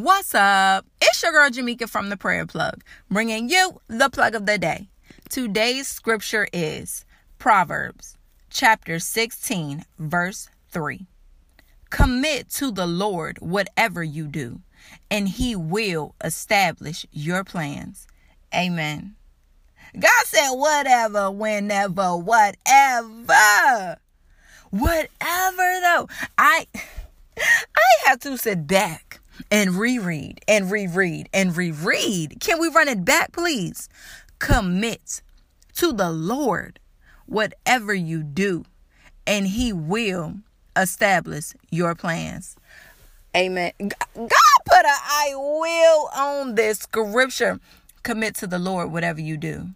What's up? It's your girl Jamika from the Prayer Plug, bringing you the plug of the day. Today's scripture is Proverbs chapter 16, verse 3. Commit to the Lord whatever you do, and he will establish your plans. Amen. God said, whatever, whenever, whatever. Whatever though. I I had to sit back and reread and reread and reread. Can we run it back, please? Commit to the Lord whatever you do, and He will establish your plans. Amen. God put a I will on this scripture. Commit to the Lord whatever you do.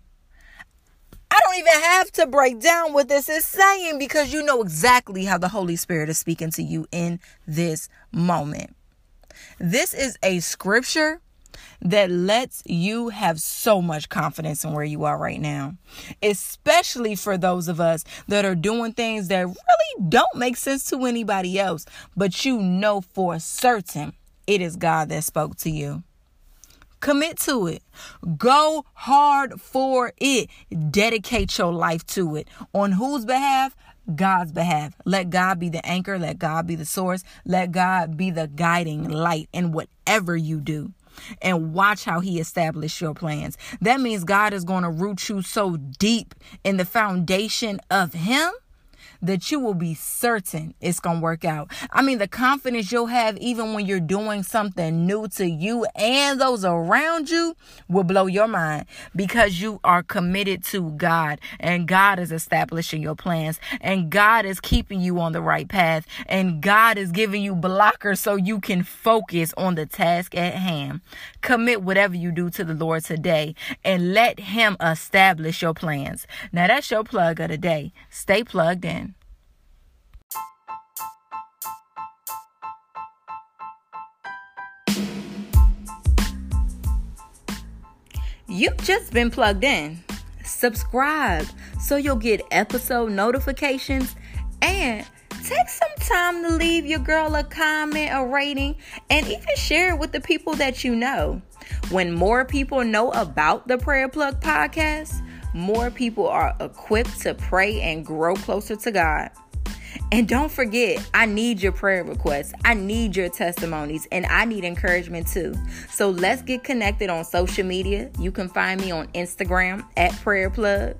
I don't even have to break down what this is saying because you know exactly how the Holy Spirit is speaking to you in this moment. This is a scripture that lets you have so much confidence in where you are right now, especially for those of us that are doing things that really don't make sense to anybody else, but you know for certain it is God that spoke to you. Commit to it. Go hard for it. Dedicate your life to it. On whose behalf? God's behalf. Let God be the anchor. Let God be the source. Let God be the guiding light in whatever you do. And watch how he established your plans. That means God is going to root you so deep in the foundation of him that you will be certain it's going to work out. I mean, the confidence you'll have even when you're doing something new to you and those around you will blow your mind because you are committed to God and God is establishing your plans and God is keeping you on the right path and God is giving you blockers so you can focus on the task at hand. Commit whatever you do to the Lord today and let Him establish your plans. Now, that's your plug of the day. Stay plugged in. You've just been plugged in. Subscribe so you'll get episode notifications and take some time to leave your girl a comment, a rating, and even share it with the people that you know. When more people know about the Prayer Plug podcast, more people are equipped to pray and grow closer to God. And don't forget, I need your prayer requests. I need your testimonies and I need encouragement too. So let's get connected on social media. You can find me on Instagram at Prayer Plug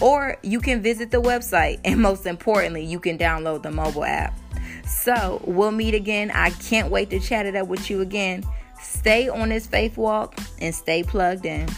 or you can visit the website and most importantly, you can download the mobile app. So we'll meet again. I can't wait to chat it up with you again. Stay on this faith walk and stay plugged in.